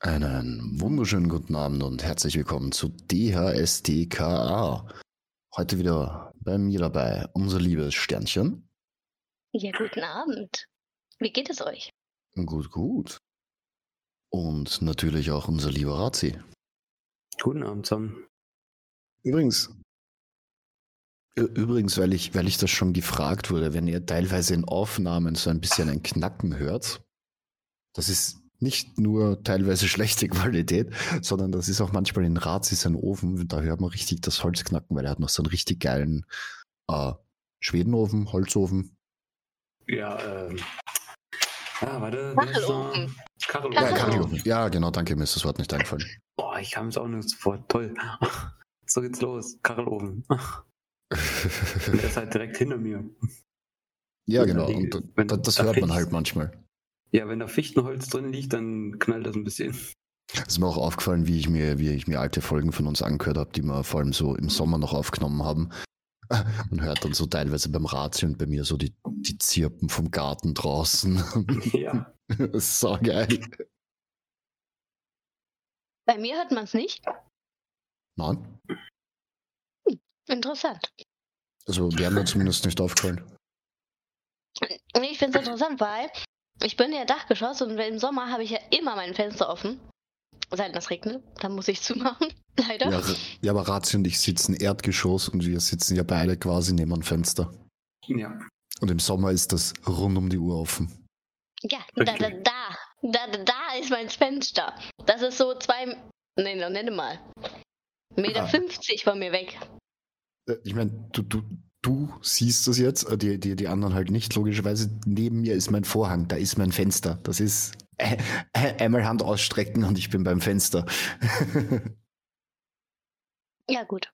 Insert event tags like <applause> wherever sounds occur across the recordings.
Einen wunderschönen guten Abend und herzlich willkommen zu DHSDKA. Heute wieder bei mir dabei unser liebes Sternchen. Ja, guten Abend. Wie geht es euch? Gut, gut. Und natürlich auch unser lieber Razi. Guten Abend zusammen. Übrigens, übrigens, weil ich, weil ich das schon gefragt wurde, wenn ihr teilweise in Aufnahmen so ein bisschen ein Knacken hört, das ist nicht nur teilweise <laughs> schlechte Qualität, sondern das ist auch manchmal in Razi sein Ofen. Da hört man richtig das Holz knacken, weil er hat noch so einen richtig geilen äh, Schwedenofen, Holzofen. Ja, ähm. Ja, warte. Kachelofen. Kachelofen. Ja, Kachelofen. Ja, genau, danke, mir ist das Wort nicht eingefallen. Boah, ich kam es auch nicht sofort. Toll. <laughs> So geht's los. Kachelofen. Und <laughs> der ist halt direkt hinter mir. ja, Und genau, und da- das da hört man halt manchmal. Ja, wenn da Fichtenholz drin liegt, dann knallt das ein bisschen. Es ist mir auch aufgefallen, wie ich mir, wie ich mir alte Folgen von uns angehört habe, die wir vor allem so im Sommer noch aufgenommen haben. <laughs> Man hört dann so teilweise beim Razi und bei mir so die, die Zirpen vom Garten draußen. <laughs> ja. <laughs> Das ist so geil. Bei mir hört man es nicht. Nein, Interessant. also wäre mir zumindest nicht aufgefallen. Ich finde es interessant, weil ich bin ja Dachgeschoss und im Sommer habe ich ja immer mein Fenster offen. Seit es regnet, dann muss ich zumachen. <laughs> Leider. Ja, ja, aber Razi und ich sitzen Erdgeschoss und wir sitzen ja beide quasi neben dem Fenster. Ja. Und im Sommer ist das rund um die Uhr offen. Ja, da, da, da, da, da, ist mein Fenster. Das ist so zwei, nee, nicht mal. Meter Ah. 50 von mir weg. Äh, Ich meine, du, du, du siehst das jetzt, äh, die, die, die anderen halt nicht, logischerweise. Neben mir ist mein Vorhang, da ist mein Fenster. Das ist <laughs> äh, äh, einmal Hand ausstrecken und ich bin beim Fenster. <laughs> Ja, gut.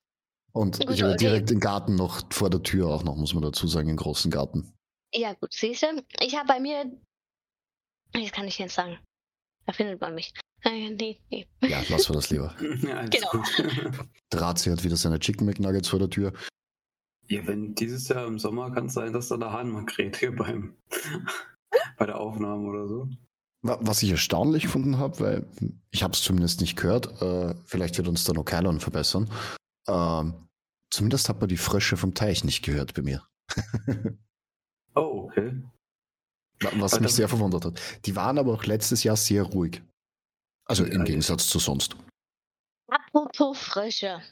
und Gut, ich habe okay. direkt den Garten noch vor der Tür auch noch, muss man dazu sagen, einen großen Garten. Ja, gut, siehst du? Ich habe bei mir. Das kann ich jetzt sagen. Da findet man mich. Äh, nee, nee. Ja, lassen wir das lieber. ja <laughs> Genau. gut. Der Razi hat wieder seine Chicken McNuggets vor der Tür. Ja, wenn dieses Jahr im Sommer kann es sein, dass da der Hahn mal kräht hier beim <laughs> bei der Aufnahme oder so. Wa- Was ich erstaunlich gefunden habe, weil ich habe es zumindest nicht gehört, äh, vielleicht wird uns dann noch Kylon verbessern. Ähm, zumindest hat man die Frösche vom Teich nicht gehört bei mir. <laughs> Oh, okay. Wa- Was Aber mich sehr verwundert hat. Die waren aber auch letztes Jahr sehr ruhig. Also im Ja, Gegensatz zu sonst. Apropos Frösche.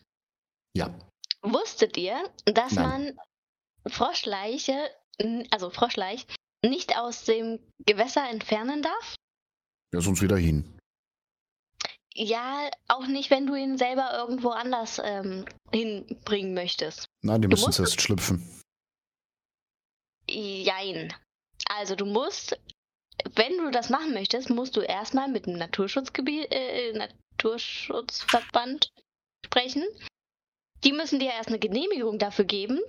Ja. Wusstet ihr, dass Nein. man Froschleiche, also Froschleich, nicht aus dem Gewässer entfernen darf? Ja, sonst wieder hin. Ja, auch nicht, wenn du ihn selber irgendwo anders ähm, hinbringen möchtest. Nein, die Du müssen musst- zuerst schlüpfen. Jein. Also du musst, wenn du das machen möchtest, musst du erstmal mit dem Naturschutzgebiet, äh, Naturschutzverband sprechen. Die müssen dir erst eine Genehmigung dafür geben.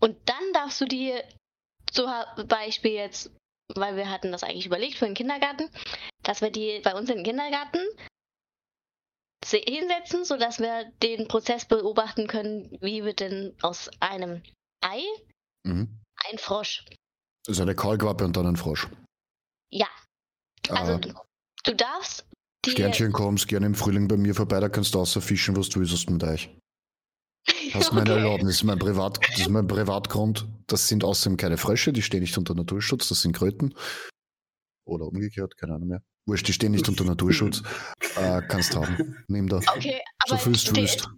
Und dann darfst du dir zum Beispiel jetzt, weil wir hatten das eigentlich überlegt für den Kindergarten, dass wir die bei uns in den Kindergarten se- hinsetzen, sodass wir den Prozess beobachten können, wie wird denn aus einem Ei Mhm. ein Frosch. Das ist eine Kaulquappe und dann ein Frosch. Ja, also äh, du, darfst die Sternchen, kommst gerne im Frühling bei mir vorbei, da kannst du außer fischen, was du willst mit euch. Hast <laughs> meine Okay. Erlaubnis, mein Privat, das ist mein Privatgrund. Das sind außerdem keine Frösche, die stehen nicht unter Naturschutz, das sind Kröten. Oder umgekehrt, keine Ahnung mehr. Wurscht, die stehen nicht unter Naturschutz. <laughs> Äh, kannst haben. Nimm da. Okay, So aber fühlst du dir, willst.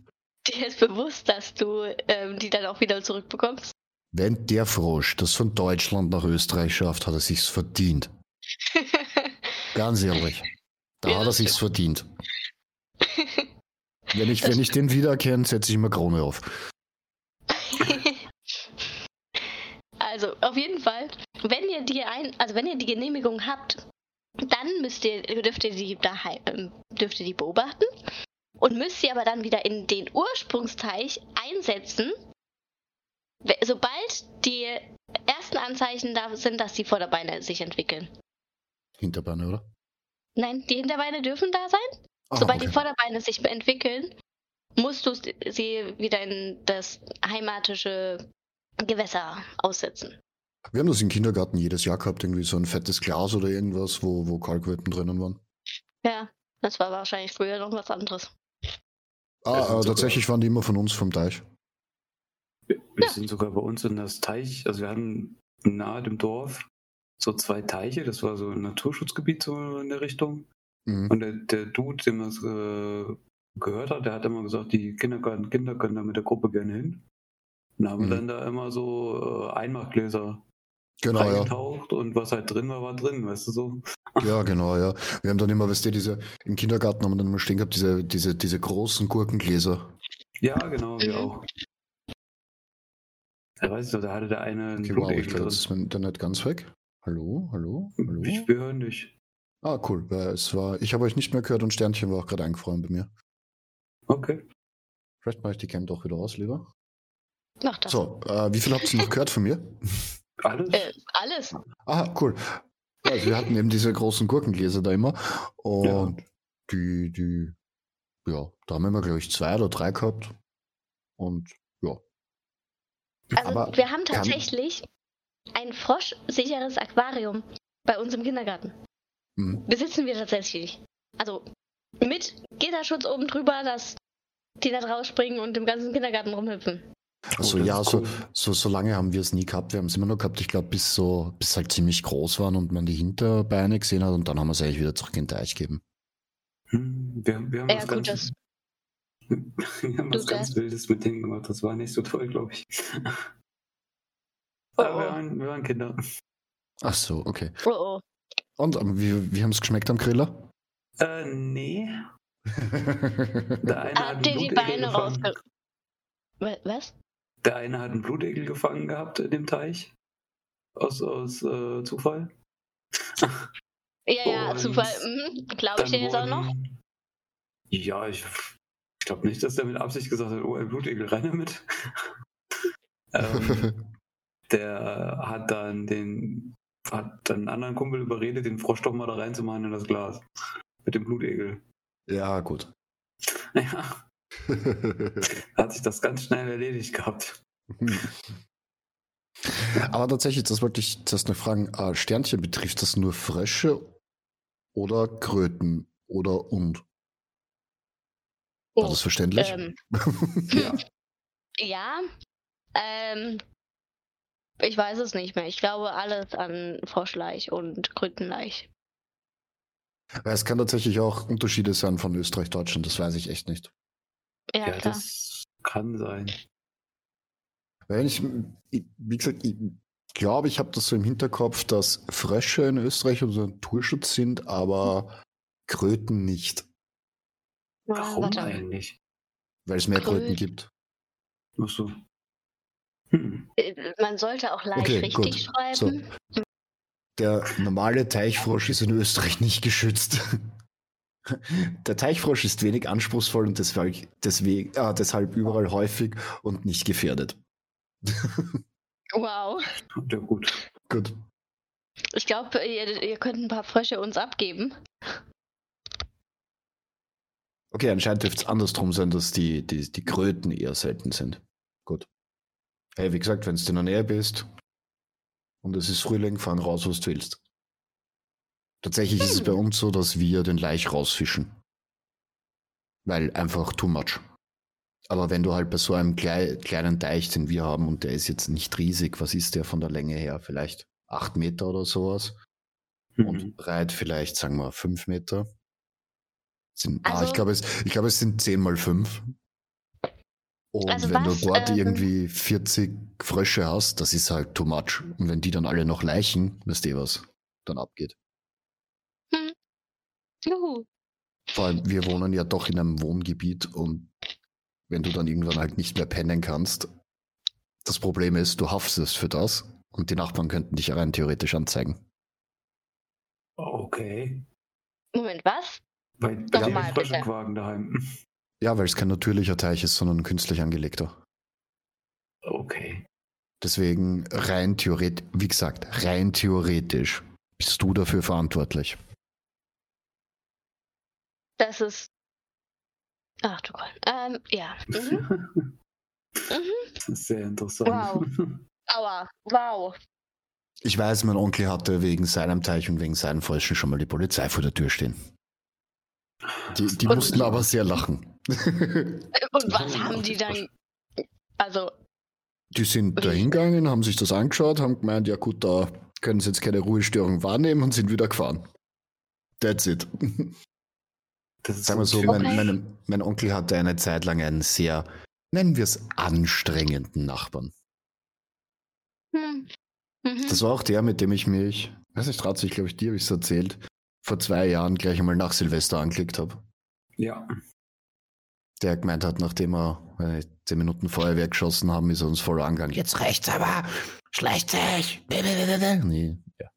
dir ist bewusst, dass du ähm, die dann auch wieder zurückbekommst. Wenn der Frosch das von Deutschland nach Österreich schafft, hat er sich's verdient. <laughs> Ganz ehrlich. Da Ja, hat er das sich's verdient. Wenn ich, wenn ich den wiedererkenne, setze ich mir Krone auf. <laughs> also auf jeden Fall, wenn ihr die ein, also wenn ihr die Genehmigung habt, dann müsst ihr, dürft ihr die daheim, ähm, dürft ihr die beobachten und müsst sie aber dann wieder in den Ursprungsteich einsetzen, sobald die ersten Anzeichen da sind, dass die Vorderbeine sich entwickeln. Hinterbeine, oder? Nein, die Hinterbeine dürfen da sein. Ah, Sobald okay. die Vorderbeine sich entwickeln, musst du sie wieder in das heimatische Gewässer aussetzen. Wir haben das im Kindergarten jedes Jahr gehabt, irgendwie so ein fettes Glas oder irgendwas, wo, wo Kalkwelpen drinnen waren. Ja, das war wahrscheinlich früher noch was anderes. Ah, sind äh, sogar- tatsächlich waren die immer von uns vom Teich. Wir, wir Ja. sind sogar bei uns in das Teich, also wir hatten nahe dem Dorf so zwei Teiche, das war so ein Naturschutzgebiet so in der Richtung. Mhm. Und der, der Dude, dem das äh, gehört hat, der hat immer gesagt, die Kindergarten-Kinder können da mit der Gruppe gerne hin. Und haben Mhm. dann da immer so äh, Einmachgläser Genau, ja. reingetaucht und was halt drin war, war drin, weißt du so. <laughs> Ja, genau, ja. Wir haben dann immer, weißt du, diese, im Kindergarten haben wir dann immer stehen gehabt, diese, diese, diese großen Gurkengläser. Ja, genau, wir auch. Da weißt du, da hatte der eine einen Okay, wow, ich drin. jetzt ist mein Internet ganz weg. Hallo, hallo, hallo. Ich, wir hören dich. Ah, cool. Weil es war, ich habe euch nicht mehr gehört und Sternchen war auch gerade eingefroren bei mir. Okay. Vielleicht mache ich die Cam doch wieder aus, lieber. Mach das. So, äh, wie viel habt ihr noch gehört von mir? <laughs> Alles? Äh, alles. Aha, cool. Also wir hatten eben diese großen Gurkengläser da immer. Und Ja. die, die, ja, da haben wir, glaube ich, zwei oder drei gehabt. Und ja. Also Aber wir haben kann- tatsächlich ein froschsicheres Aquarium bei uns im Kindergarten. Hm, Besitzen wir tatsächlich. Also mit Gitterschutz oben drüber, dass die nicht rausspringen und im ganzen Kindergarten rumhüpfen. also Oh, ja, ist so, cool. so, so lange haben wir es nie gehabt. Wir haben es immer nur gehabt, ich glaube, bis so, bis halt ziemlich groß waren und man die Hinterbeine gesehen hat und dann haben wir es eigentlich wieder zurück in den Teich gegeben. Hm, Wir, wir haben Ja, was gut, ganz, das- <laughs> wir haben was ganz. Wildes mit denen gemacht. Das war nicht so toll, glaube ich. Oh, <laughs> Aber wir oh. waren, wir waren Kinder. Ach so, okay. Oh, oh. Und wie, wie haben es geschmeckt am Griller? Äh, nee. <laughs> Der eine hat Habt ihr einen die Blutegel Beine gefangen. rausge... Wa- Was? Der eine hat einen Blutegel gefangen gehabt in dem Teich. Aus, aus äh, Zufall. Ja, ja, Und Zufall. Mhm. Glaube ich dir jetzt auch noch? Ja, ich, ich glaube nicht, dass der mit Absicht gesagt hat, oh, ein Blutegel, rein damit. <laughs> ähm, <laughs> der hat dann den hat einen anderen Kumpel überredet, den Frosch doch mal da reinzumachen in das Glas. Mit dem Blutegel. ja, gut. <laughs> Ja, hat sich das ganz schnell erledigt gehabt. <laughs> Aber tatsächlich, das wollte ich zuerst noch fragen. Äh, Sternchen betrifft das nur Frösche oder Kröten oder und? War Oh, das verständlich? ähm, <laughs> Ja. ja. Ähm, ich weiß es nicht mehr. Ich glaube alles an Froschleich und Krötenleich. Es kann tatsächlich auch Unterschiede sein von Österreich, Deutschland, das weiß ich echt nicht. Ja, Ja, klar. das kann sein. Weil ich, wie gesagt, ich glaube, ich habe das so im Hinterkopf, dass Frösche in Österreich unser Naturschutz sind, aber Kröten nicht, Warum warte. eigentlich? weil es mehr Kröten Kröten. gibt. Ach so. Hm. Man sollte auch leicht Okay, richtig gut. schreiben. Der normale Teichfrosch ist in Österreich nicht geschützt. <laughs> Der Teichfrosch ist wenig anspruchsvoll und deswegen, deswegen, ah, deshalb überall häufig und nicht gefährdet. <laughs> Wow. Ja, gut. Gut. Ich glaube, ihr, ihr könnt ein paar Frösche uns abgeben. Okay, anscheinend dürfte es andersrum sein, dass die, die, die Kröten eher selten sind. Gut. Hey, wie gesagt, wenn du in der Nähe bist und es ist Frühling, fang raus, was du willst. Tatsächlich ist es Hm. bei uns so, dass wir den Laich rausfischen. Weil einfach too much. Aber wenn du halt bei so einem klei kleinen Teich, den wir haben, und der ist jetzt nicht riesig, was ist der von der Länge her? Vielleicht acht Meter oder sowas. Mhm. Und breit vielleicht, sagen wir, fünf Meter. Sind, ah, Also- ich glaube, es, ich glaube, es sind zehn mal fünf. Und Also wenn was, du dort ähm, irgendwie 40 Frösche hast, das ist halt too much. Und wenn die dann alle noch leichen, weißt du, was dann abgeht. Juhu. Vor allem, wir wohnen ja doch in einem Wohngebiet und wenn du dann irgendwann halt nicht mehr pennen kannst, das Problem ist, du haftest für das und die Nachbarn könnten dich rein theoretisch anzeigen. Okay. Moment, was? Bei, bei Doch dir mal, ist Frösche bitte. Quaken daheim. Ja, weil es kein natürlicher Teich ist, sondern ein künstlich angelegter. Okay. Deswegen rein theoretisch, wie gesagt, rein theoretisch bist du dafür verantwortlich. Das ist. Ach du Gott. Ähm, ja. Mhm. <laughs> Mhm. Das ist sehr interessant. Wow. Aua. Wow. Ich weiß, mein Onkel hatte wegen seinem Teich und wegen seinen Fröschen schon mal die Polizei vor der Tür stehen. Die, die mussten aber sehr lachen. <laughs> Und was haben die dann? Also, Die sind da hingegangen, haben sich das angeschaut, haben gemeint, ja gut, da können sie jetzt keine Ruhestörung wahrnehmen und sind wieder gefahren. That's it. <laughs> Das ist Sagen wir so, ein mein, Okay. mein, mein Onkel hatte eine Zeit lang einen sehr, nennen wir es, anstrengenden Nachbarn. hm. Mhm. Das war auch der, mit dem ich mich, weiß nicht, Ratze, ich glaube, ich dir habe ich es erzählt, vor zwei Jahren gleich einmal nach Silvester angelegt habe. Ja. Der gemeint hat, nachdem er äh, zehn Minuten Feuerwehr geschossen haben, ist er uns voll angegangen. Jetzt reicht's aber! Schleicht sich! Nee, ja.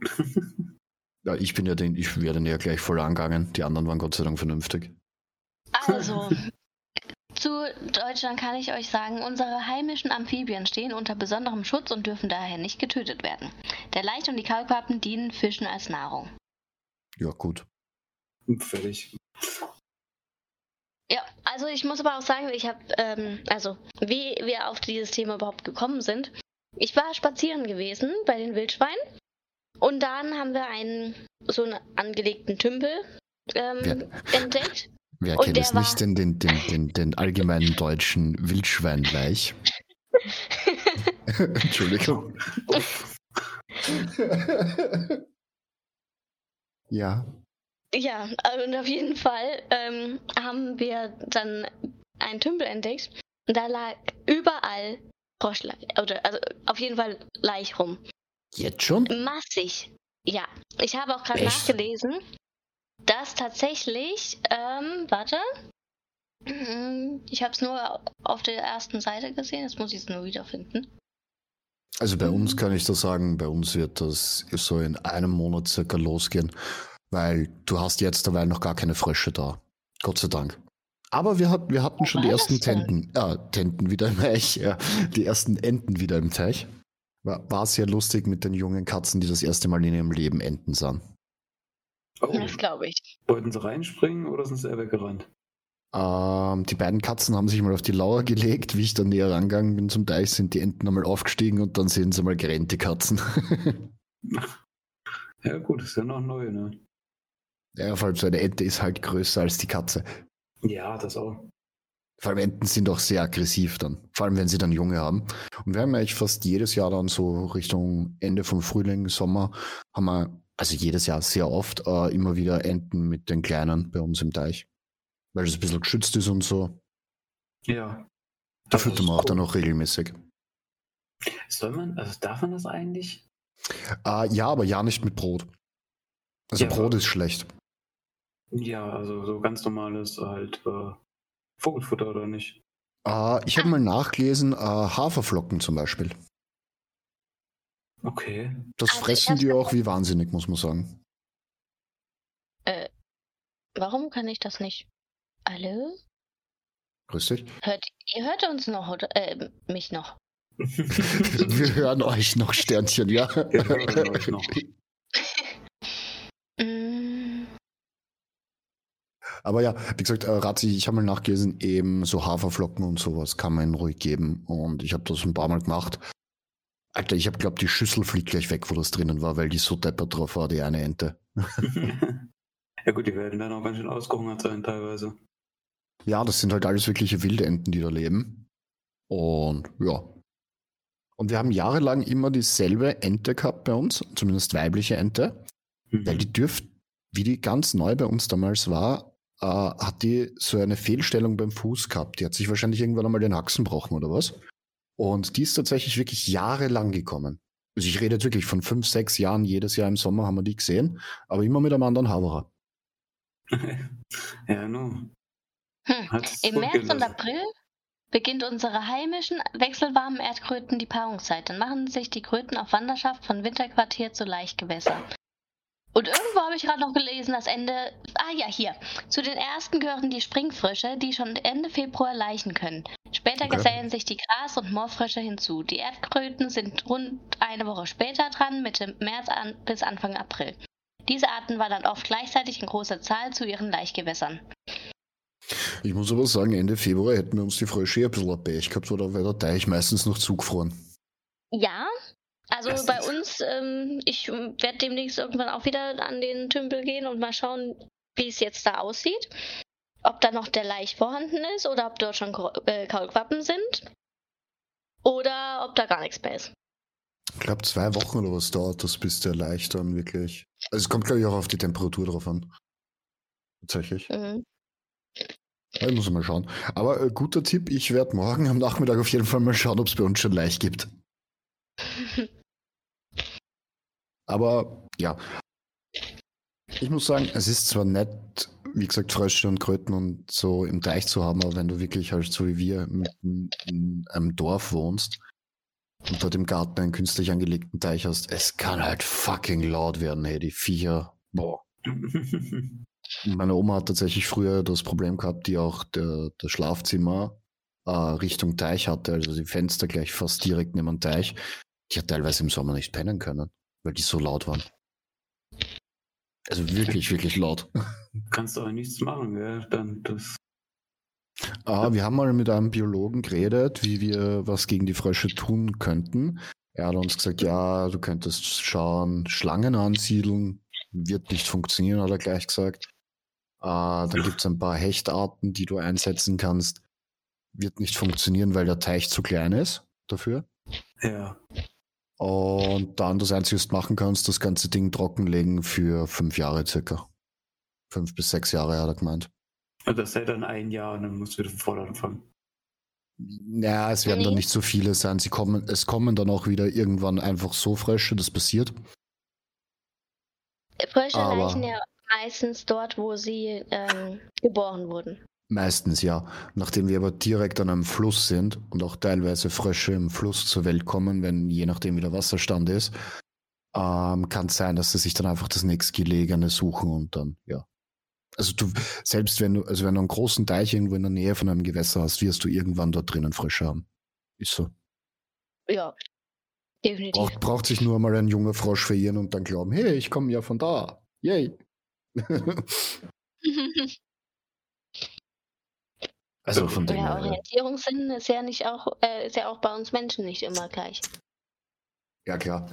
<laughs> ja, ich bin ja den, ich wäre den ja gleich voll angegangen. Die anderen waren Gott sei Dank vernünftig. Also, zu Deutschland kann ich euch sagen, unsere heimischen Amphibien stehen unter besonderem Schutz und dürfen daher nicht getötet werden. Der Leicht- und die Kaulquappen dienen Fischen als Nahrung. Ja, gut. Fertig. Ja, also ich muss aber auch sagen, ich habe, ähm, also wie wir auf dieses Thema überhaupt gekommen sind. Ich war spazieren gewesen bei den Wildschweinen und dann haben wir einen so einen angelegten Tümpel ähm, Ja. entdeckt. Wer kennt es nicht, den, den, den, den, den allgemeinen deutschen Wildschweinleich? <laughs> Entschuldigung. <laughs> ja. Ja, und auf jeden Fall ähm, haben wir dann einen Tümpel entdeckt und da lag überall Froschleich, oder also auf jeden Fall Laich rum. Jetzt schon? Massig. Ja, ich habe auch gerade nachgelesen, dass tatsächlich, ähm, warte, Mm, ich habe es nur auf der ersten Seite gesehen, jetzt muss ich es nur wiederfinden. Also bei uns Mhm. kann ich das sagen, bei uns wird das so in einem Monat circa losgehen, weil du hast jetzt dabei noch gar keine Frösche da. Gott sei Dank. Aber wir, hat, wir hatten Wo schon die ersten? Tenten, ja, Tenten wieder im Teich, ja, die ersten Enten wieder im Teich. War, war sehr lustig mit den jungen Katzen, die das erste Mal in ihrem Leben Enten sahen. Oh, Das glaube ich. wollten sie reinspringen oder sind sie eher weggerannt? Ähm, die beiden Katzen haben sich mal auf die Lauer gelegt. Wie ich dann näher rangegangen bin zum Teich, sind die Enten einmal aufgestiegen und dann sind sie mal gerannt, die Katzen. <laughs> Ja gut, ist ja noch neu, ne? Ja, vor allem so eine Ente ist halt größer als die Katze. Ja, das auch. Vor allem Enten sind auch sehr aggressiv dann. Vor allem, wenn sie dann Junge haben. Und wir haben eigentlich fast jedes Jahr dann so Richtung Ende vom Frühling, Sommer, haben wir, also jedes Jahr sehr oft, äh, immer wieder Enten mit den Kleinen bei uns im Teich. Weil es ein bisschen geschützt ist und so. Ja. Da füttern wir auch dann auch regelmäßig. Soll man, also darf man das eigentlich? Äh, ja, aber ja nicht mit Brot. Also Ja, Brot ist schlecht. Ja, also so ganz normales halt äh, Vogelfutter oder nicht? Äh, ich habe mal nachgelesen, äh, Haferflocken zum Beispiel. Okay. Das Also fressen die auch wie wahnsinnig, muss man sagen. Äh, warum kann ich das nicht? Hallo? Grüß dich. Hört, ihr hört uns noch, oder? Äh, mich noch. <laughs> <laughs> Wir hören euch noch, Sternchen, ja. Wir hören euch noch. Aber ja, wie gesagt, äh, Razi, ich habe mal nachgelesen, eben so Haferflocken und sowas kann man ruhig geben. Und ich habe das ein paar Mal gemacht. Alter, ich habe glaubt, die Schüssel fliegt gleich weg, wo das drinnen war, weil die so deppert drauf war, die eine Ente. <laughs> ja gut, die werden dann auch ganz schön ausgehungert sein teilweise. Ja, das sind halt alles wirkliche wilde Enten, die da leben. Und ja. Und wir haben jahrelang immer dieselbe Ente gehabt bei uns, zumindest weibliche Ente. Weil Mhm. die dürft, wie die ganz neu bei uns damals war, äh, hat die so eine Fehlstellung beim Fuß gehabt. Die hat sich wahrscheinlich irgendwann einmal den Haxen gebrochen oder was. Und die ist tatsächlich wirklich jahrelang gekommen. Also ich rede jetzt wirklich von fünf, sechs Jahren, jedes Jahr im Sommer haben wir die gesehen, aber immer mit einem anderen Haberer. <laughs> ja, nun. Hm. Im März und gelassen. April beginnt unsere heimischen, wechselwarmen Erdkröten die Paarungszeit. Dann machen sich die Kröten auf Wanderschaft von Winterquartier zu Laichgewässer. Und irgendwo habe ich gerade noch gelesen, dass Ende. Ah ja, hier. Zu den ersten gehören die Springfrösche, die schon Ende Februar laichen können. Später Okay. gesellen sich die Gras- und Moorfrösche hinzu. Die Erdkröten sind rund eine Woche später dran, Mitte März an, bis Anfang April. Diese Arten wandern oft gleichzeitig in großer Zahl zu ihren Laichgewässern. Ich muss aber sagen, Ende Februar hätten wir uns die Frösche ein bisschen Pech gehabt, oder wäre der Teich meistens noch zugefroren. Ja, also Das bei uns, ähm, ich werde demnächst irgendwann auch wieder an den Tümpel gehen und mal schauen, wie es jetzt da aussieht. Ob da noch der Laich vorhanden ist oder ob dort schon äh, Kaulquappen sind. Oder ob da gar nichts mehr ist. Ich glaube, zwei Wochen oder was dauert das, bis der leicht dann wirklich. Also es kommt, glaube ich, auch auf die Temperatur drauf an. Tatsächlich. Mhm. Ich muss mal schauen. Aber äh, guter Tipp, ich werde morgen am Nachmittag auf jeden Fall mal schauen, ob es bei uns schon leicht gibt. <laughs> Aber ja. Ich muss sagen, es ist zwar nett, wie gesagt, Frösche und Kröten und so im Teich zu haben, aber wenn du wirklich halt so wie wir mitten in einem Dorf wohnst und dort im Garten einen künstlich angelegten Teich hast, es kann halt fucking laut werden, hey, die Viecher. Boah. <laughs> Meine Oma hat tatsächlich früher das Problem gehabt, die auch der, das Schlafzimmer äh, Richtung Teich hatte, also die Fenster gleich fast direkt neben dem Teich. Die hat teilweise im Sommer nicht pennen können, weil die so laut waren. Also wirklich, wirklich laut. Kannst du aber nichts machen, gell? Dann das. Ah, wir haben mal mit einem Biologen geredet, wie wir was gegen die Frösche tun könnten. Er hat uns gesagt, ja, du könntest schauen, Schlangen ansiedeln, wird nicht funktionieren, hat er gleich gesagt. Ah, dann gibt es ein paar Hechtarten, die du einsetzen kannst. Wird nicht funktionieren, weil der Teich zu klein ist dafür. Ja. Und dann das Einzige, was du machen kannst, das ganze Ding trockenlegen für fünf Jahre circa. Fünf bis sechs Jahre, hat er gemeint. Und das hält dann ein Jahr und dann musst du wieder von vorne anfangen. Ja, es werden dann nicht so viele sein. Sie kommen, es kommen dann auch wieder irgendwann einfach so Frösche, das passiert. Frösche Aber- laichen ja meistens dort, wo sie ähm, geboren wurden. Meistens ja. Nachdem wir aber direkt an einem Fluss sind und auch teilweise Frösche im Fluss zur Welt kommen, wenn je nachdem wie der Wasserstand ist, ähm, kann es sein, dass sie sich dann einfach das nächstgelegene suchen und dann, ja. Also du, selbst wenn du, also wenn du einen großen Teich irgendwo in der Nähe von einem Gewässer hast, wirst du irgendwann dort drinnen Frösche haben. Ist so. Ja, definitiv. Braucht, braucht sich nur mal ein junger Frosch verirren und dann glauben, hey, ich komme ja von da. Yay. <laughs> also von dem ja. Orientierungssinn ist ja nicht auch, äh, ist ja auch bei uns Menschen nicht immer gleich. Ja, klar.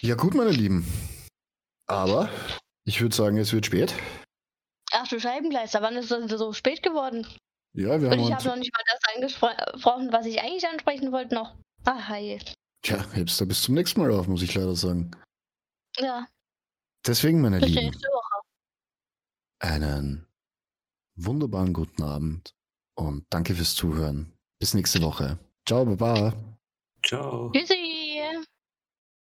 Ja, gut, meine Lieben. Aber ich würde sagen, es wird spät. Ach du Scheibengleister, wann ist das so spät geworden? Ja, wir Und haben ich uns. habe noch nicht mal das angesprochen, was ich eigentlich ansprechen wollte noch. Ah, hey. Tja, hebst du bis zum nächsten Mal auf, muss ich leider sagen. Ja, Deswegen, meine Lieben, einen wunderbaren guten Abend und danke fürs Zuhören. Bis nächste Woche. Ciao, baba. Ciao. Tschüssi.